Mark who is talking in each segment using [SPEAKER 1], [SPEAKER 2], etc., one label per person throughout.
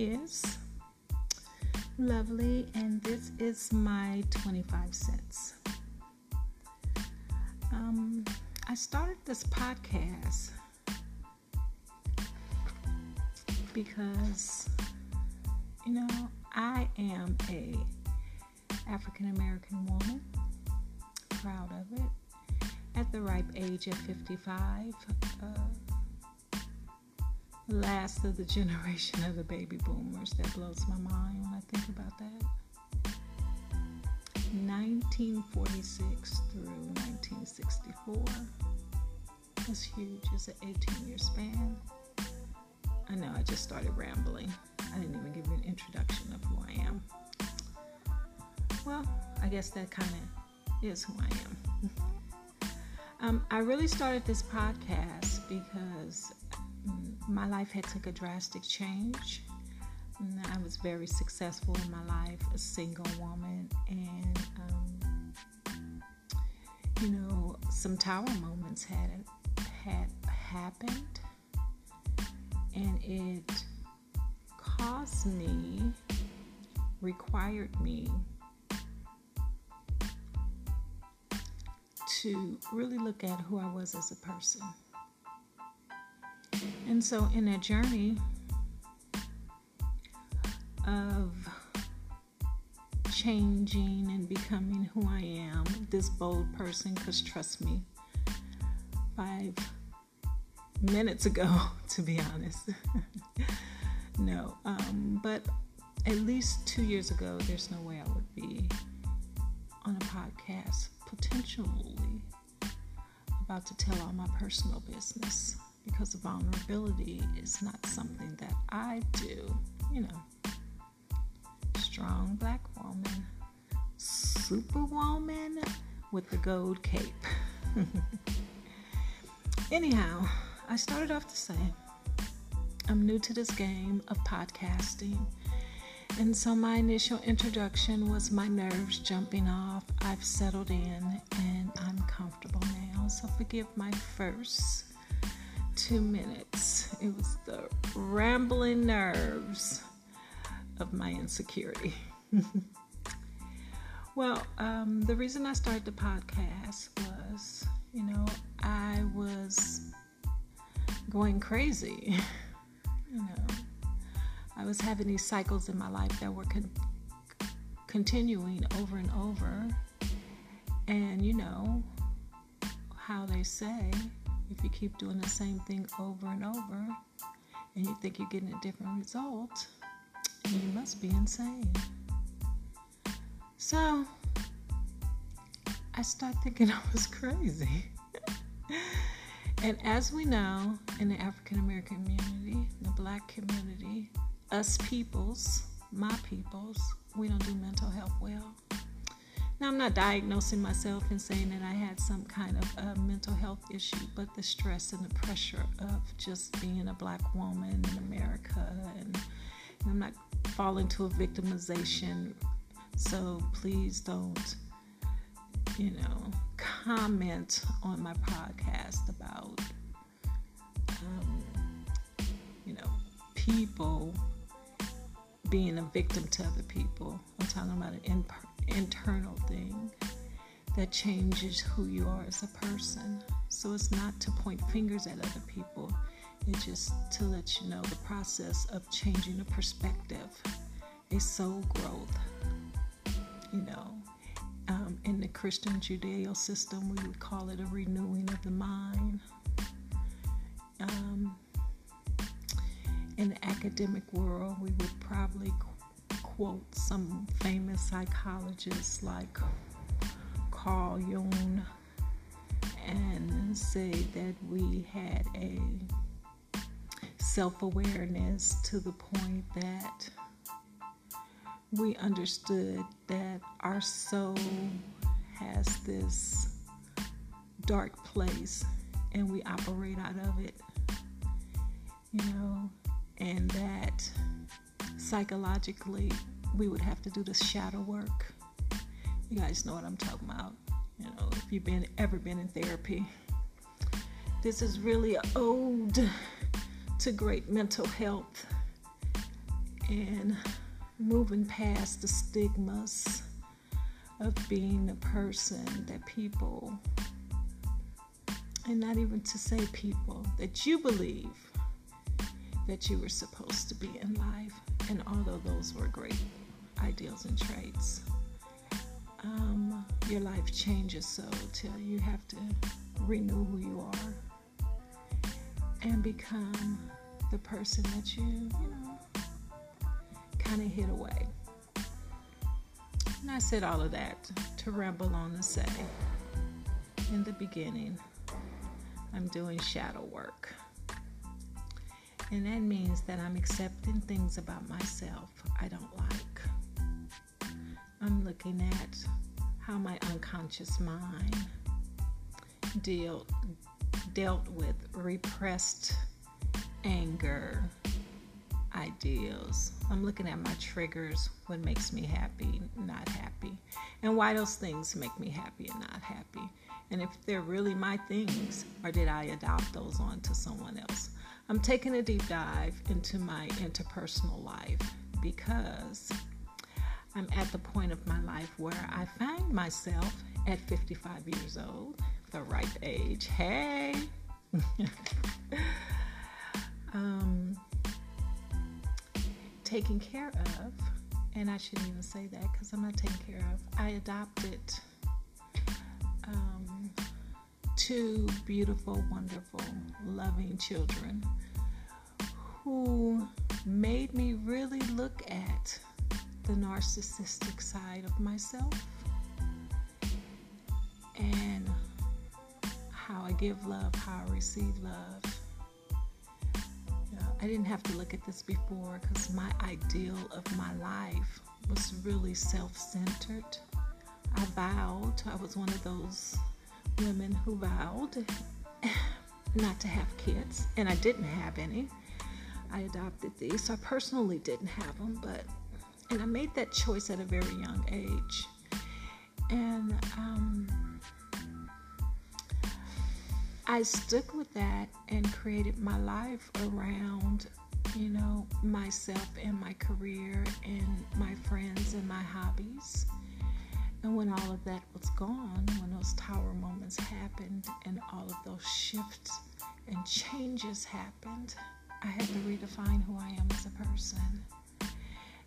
[SPEAKER 1] is Lovely, and this is my 25 cents. Um, I started this podcast because, you know, I am a African American woman, proud of it, at the ripe age of 55. Uh, last of the generation of the baby boomers. That blows my mind when I think about that. 1946 through 1964 That's huge. It's an 18 year span. I know I just started rambling. I didn't even give you an introduction of who I am. Well, I guess that kind of is who I am. um, I really started this podcast because my life had took a drastic change. I was very successful in my life, a single woman, and um, you know, some tower moments had had happened, and it caused me, required me to really look at who I was as a person. And so, in a journey of changing and becoming who I am, this bold person, because trust me, five minutes ago, to be honest, no, um, but at least two years ago, there's no way I would be on a podcast potentially about to tell all my personal business because vulnerability is not something that I do. You know, strong black woman, superwoman with the gold cape. Anyhow, I started off to say I'm new to this game of podcasting. And so my initial introduction was my nerves jumping off. I've settled in and I'm comfortable now. So forgive my first two minutes. It was the rambling nerves of my insecurity. well, um, the reason I started the podcast was, you know, I was going crazy. you know, I was having these cycles in my life that were con- continuing over and over. And, you know, how they say, if you keep doing the same thing over and over and you think you're getting a different result, you must be insane. So I start thinking I was crazy. and as we know, in the African American community, the black community, us peoples, my peoples, we don't do mental health well. Now, I'm not diagnosing myself and saying that I had some kind of uh, mental health issue, but the stress and the pressure of just being a black woman in America, and, and I'm not falling to a victimization. So please don't, you know, comment on my podcast about, um, you know, people being a victim to other people. I'm talking about an in internal thing that changes who you are as a person. So it's not to point fingers at other people, it's just to let you know the process of changing a perspective, a soul growth. You know, um, in the Christian Judeo system, we would call it a renewing of the mind. Um, in the academic world, we would probably quote some famous psychologists like Carl Jung and say that we had a self awareness to the point that we understood that our soul has this dark place and we operate out of it, you know, and that psychologically we would have to do the shadow work. You guys know what I'm talking about. You know, if you've been ever been in therapy, this is really an ode to great mental health and moving past the stigmas of being a person that people, and not even to say people, that you believe that you were supposed to be in life. And although those were great ideals and traits, um, your life changes so till you have to renew who you are and become the person that you, you know, kind of hid away. And I said all of that to ramble on to say, in the beginning, I'm doing shadow work. And that means that I'm accepting things about myself I don't like. I'm looking at how my unconscious mind dealt dealt with repressed anger ideals. I'm looking at my triggers, what makes me happy, not happy, and why those things make me happy and not happy. And if they're really my things, or did I adopt those onto someone else? I'm taking a deep dive into my interpersonal life because I'm at the point of my life where I find myself at 55 years old, the ripe age. Hey! um, taken care of, and I shouldn't even say that because I'm not taken care of. I adopted two beautiful, wonderful, loving children who made me really look at the narcissistic side of myself and how I give love, how I receive love. Know, I didn't have to look at this before because my ideal of my life was really self centered. I vowed, I was one of those women who vowed not to have kids, and I didn't have any. I adopted these, so I personally didn't have them, but and I made that choice at a very young age. And um, I stuck with that and created my life around, you know, myself and my career and my friends and my hobbies. And when all of that was gone, when those tower moments happened and all of those shifts and changes happened, I had to redefine who I am as a person.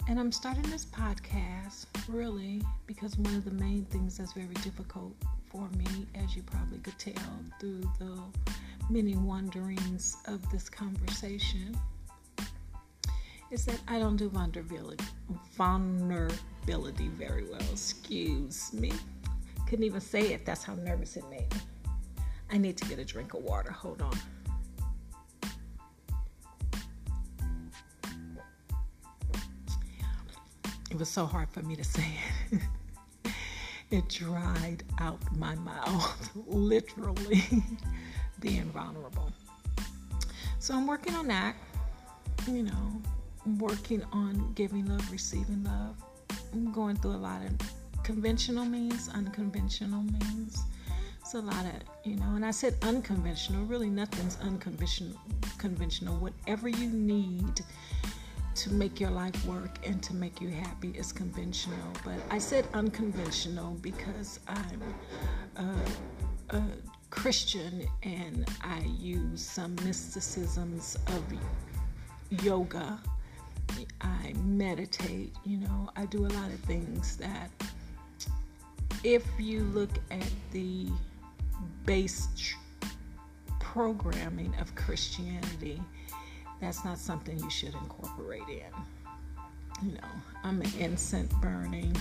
[SPEAKER 1] And I'm starting this podcast really because one of the main things that's very difficult for me, as you probably could tell through the many wanderings of this conversation, is that I don't do vulnerability, vulnerability very well. Excuse me. Couldn't even say it. That's how nervous it made me. I need to get a drink of water. Hold on. It was so hard for me to say it. it dried out my mouth, literally being vulnerable. So I'm working on that. You know, working on giving love, receiving love. I'm going through a lot of conventional means, unconventional means. It's a lot of, you know, and I said unconventional. Really, nothing's unconventional. Conventional. Whatever you need to make your life work and to make you happy is conventional. But I said unconventional because I'm a, a Christian and I use some mysticisms of yoga. I meditate, you know, I do a lot of things that if you look at the base programming of Christianity, that's not something you should incorporate in. You know, I'm an incense burning,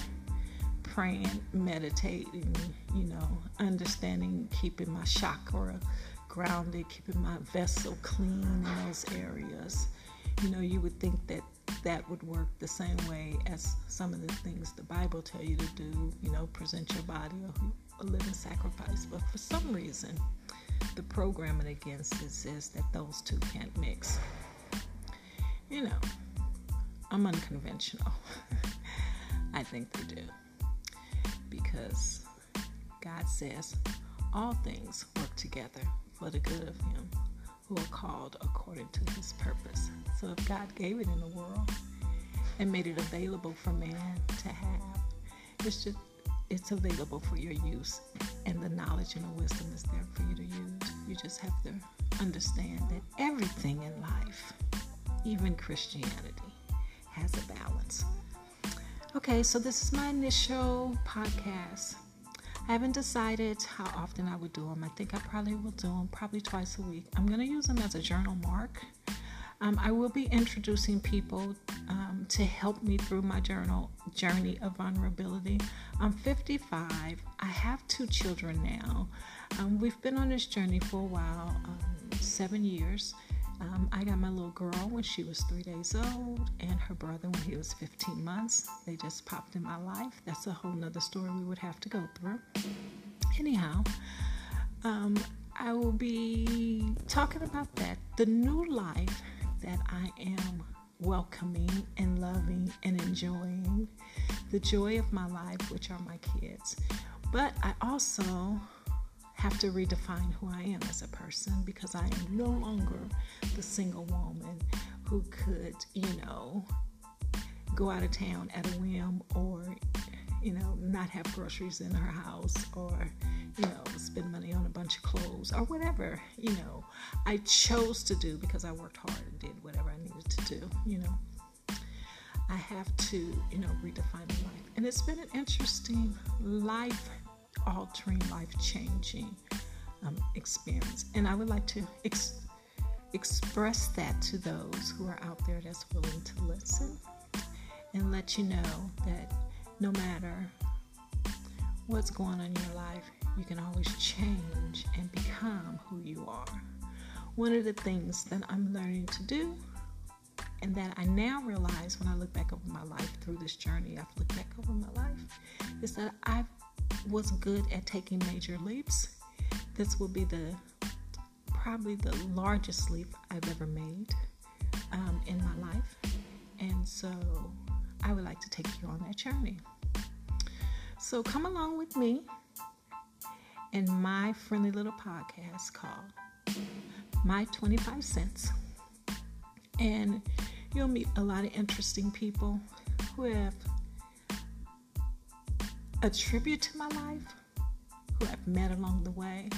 [SPEAKER 1] praying, meditating, you know, understanding, keeping my chakra grounded, keeping my vessel clean in those areas. You know, you would think that that would work the same way as some of the things the Bible tell you to do, you know, present your body a, a living sacrifice. But for some reason, the programming against it says that those two can't mix you know, I'm unconventional. I think they do. Because God says all things work together for the good of Him who are called according to His purpose. So if God gave it in the world, and made it available for man to have. It's just it's available for your use and the knowledge and the wisdom is there for you to use. You just have to understand that everything in life, even Christianity, has a balance. Okay, so this is my initial podcast. I haven't decided how often I would do them. I think I probably will do them probably twice a week. I'm going to use them as a journal mark. Um, I will be introducing people um, to help me through my journal journey of vulnerability. I'm 55. I have two children now. Um, we've been on this journey for a while, um, seven years. Um, I got my little girl when she was three days old, and her brother when he was 15 months. They just popped in my life. That's a whole nother story we would have to go through. Anyhow, um, I will be talking about that the new life that I am welcoming and loving and enjoying, the joy of my life, which are my kids. But I also have to redefine who I am as a person because I am no longer the single woman who could, you know, go out of town at a whim or, you know, not have groceries in her house or, you know, spend money on a bunch of clothes or whatever, you know, I chose to do because I worked hard and did whatever I needed to do, you know. I have to, you know, redefine my life. And it's been an interesting life altering, life changing um, experience. And I would like to ex- express that to those who are out there that's willing to listen and let you know that no matter what's going on in your life, you can always change and become who you are. One of the things that I'm learning to do and that I now realize when I look back over my life through this journey, I've looked back over my life, is that I've was good at taking major leaps. This will be the probably the largest leap I've ever made um, in my life, and so I would like to take you on that journey. So come along with me in my friendly little podcast called My 25 Cents. And you'll meet a lot of interesting people who have a tribute to my life, who I've met along the way,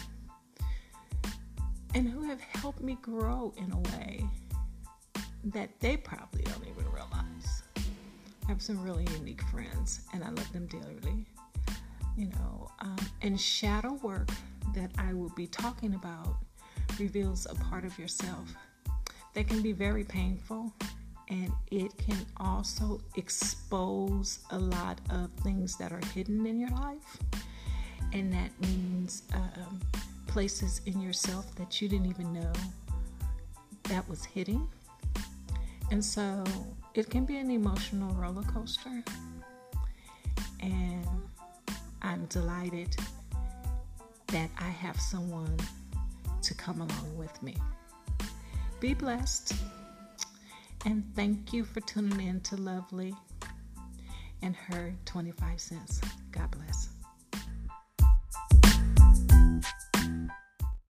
[SPEAKER 1] and who have helped me grow in a way that they probably don't even realize. I have some really unique friends, and I love them dearly. You know, um, and shadow work that I will be talking about reveals a part of yourself that can be very painful and it can also expose a lot of things that are hidden in your life. And that means um, places in yourself that you didn't even know that was hitting. And so it can be an emotional roller coaster. And I'm delighted that I have someone to come along with me. Be blessed. And thank you for tuning in to Lovely and her 25 cents. God bless.